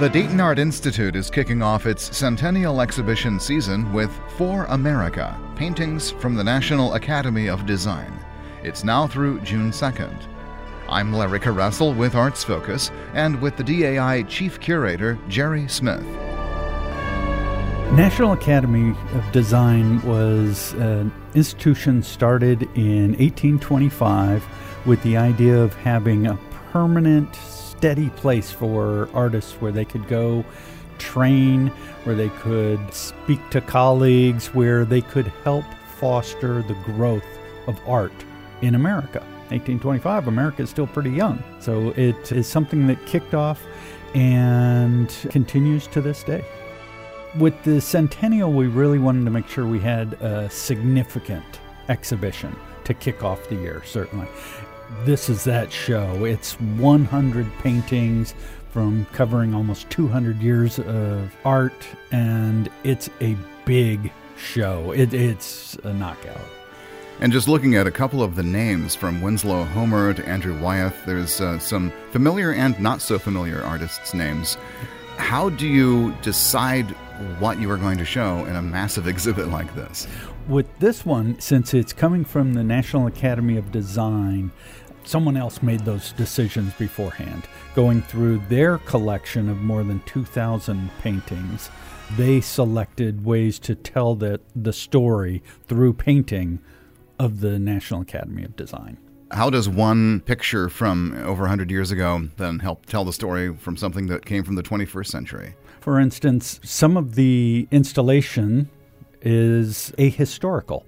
The Dayton Art Institute is kicking off its centennial exhibition season with For America paintings from the National Academy of Design. It's now through June 2nd. I'm Larry Coressel with Arts Focus and with the DAI Chief Curator Jerry Smith. National Academy of Design was an institution started in 1825 with the idea of having a permanent steady place for artists where they could go train, where they could speak to colleagues, where they could help foster the growth of art in America. 1825, America is still pretty young. So it is something that kicked off and continues to this day. With the centennial, we really wanted to make sure we had a significant exhibition to kick off the year, certainly this is that show. It's 100 paintings from covering almost 200 years of art, and it's a big show. It, it's a knockout. And just looking at a couple of the names from Winslow Homer to Andrew Wyeth, there's uh, some familiar and not so familiar artists' names. How do you decide what you are going to show in a massive exhibit like this? With this one, since it's coming from the National Academy of Design, someone else made those decisions beforehand. Going through their collection of more than 2,000 paintings, they selected ways to tell the, the story through painting of the National Academy of Design. How does one picture from over 100 years ago then help tell the story from something that came from the 21st century? For instance, some of the installation is ahistorical.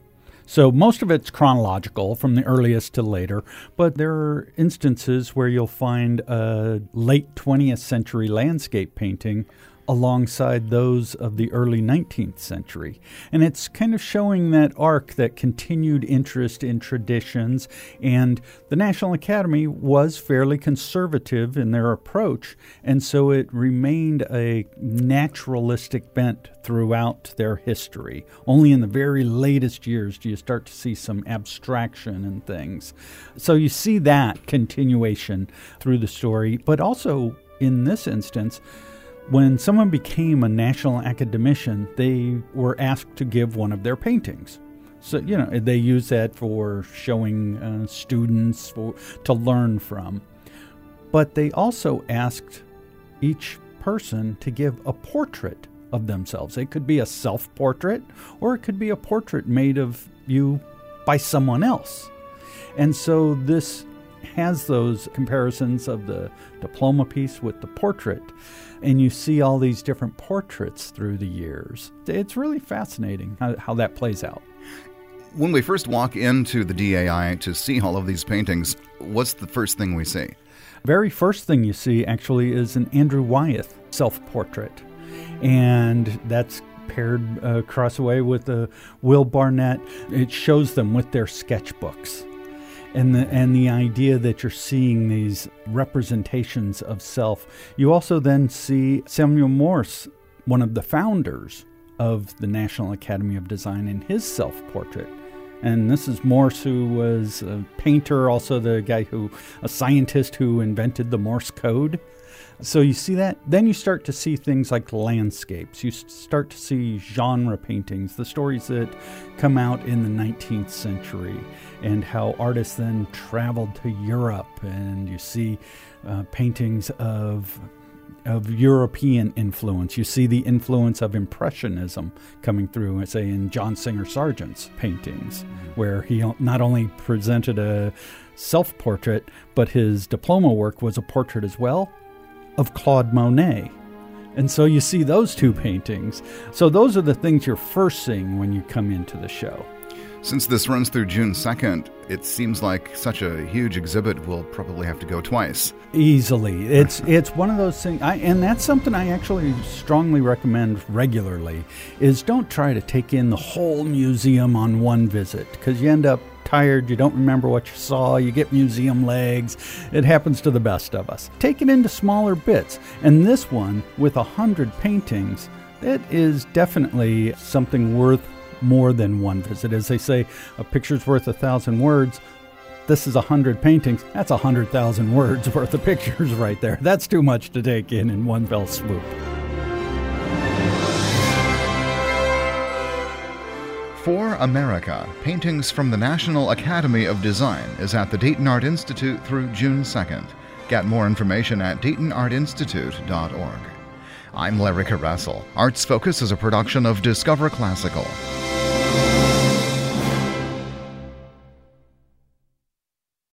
So most of it's chronological from the earliest to later, but there are instances where you'll find a late 20th century landscape painting alongside those of the early 19th century. And it's kind of showing that arc, that continued interest in traditions. And the National Academy was fairly conservative in their approach, and so it remained a naturalistic bent throughout their history. Only in the very latest years do you start to see some abstraction and things. So you see that continuation through the story, but also in this instance, when someone became a national academician, they were asked to give one of their paintings. So, you know, they use that for showing uh, students for, to learn from. But they also asked each person to give a portrait of themselves. It could be a self portrait or it could be a portrait made of you by someone else. And so this has those comparisons of the diploma piece with the portrait and you see all these different portraits through the years. It's really fascinating how, how that plays out. When we first walk into the DAI to see all of these paintings, what's the first thing we see? Very first thing you see actually is an Andrew Wyeth self portrait. And that's paired uh, across away with uh, Will Barnet. It shows them with their sketchbooks and the and the idea that you're seeing these representations of self. You also then see Samuel Morse, one of the founders of the National Academy of Design, in his self-portrait. And this is Morse, who was a painter, also the guy who, a scientist who invented the Morse code. So you see that. Then you start to see things like landscapes. You start to see genre paintings, the stories that come out in the 19th century, and how artists then traveled to Europe. And you see uh, paintings of of European influence. You see the influence of Impressionism coming through, say, in John Singer Sargent's paintings, mm-hmm. where he not only presented a self portrait, but his diploma work was a portrait as well of Claude Monet. And so you see those two paintings. So those are the things you're first seeing when you come into the show. Since this runs through June 2nd, it seems like such a huge exhibit will probably have to go twice. Easily. It's it's one of those things I, and that's something I actually strongly recommend regularly is don't try to take in the whole museum on one visit because you end up tired, you don't remember what you saw, you get museum legs. It happens to the best of us. Take it into smaller bits. And this one, with a hundred paintings, it is definitely something worth more than one visit. As they say, a picture's worth a thousand words. this is a hundred paintings, that's a hundred thousand words worth of pictures right there. That's too much to take in in one fell swoop. For America, Paintings from the National Academy of Design is at the Dayton Art Institute through June 2nd. Get more information at DaytonArtInstitute.org. I'm Larry Coressel. Arts Focus is a production of Discover Classical.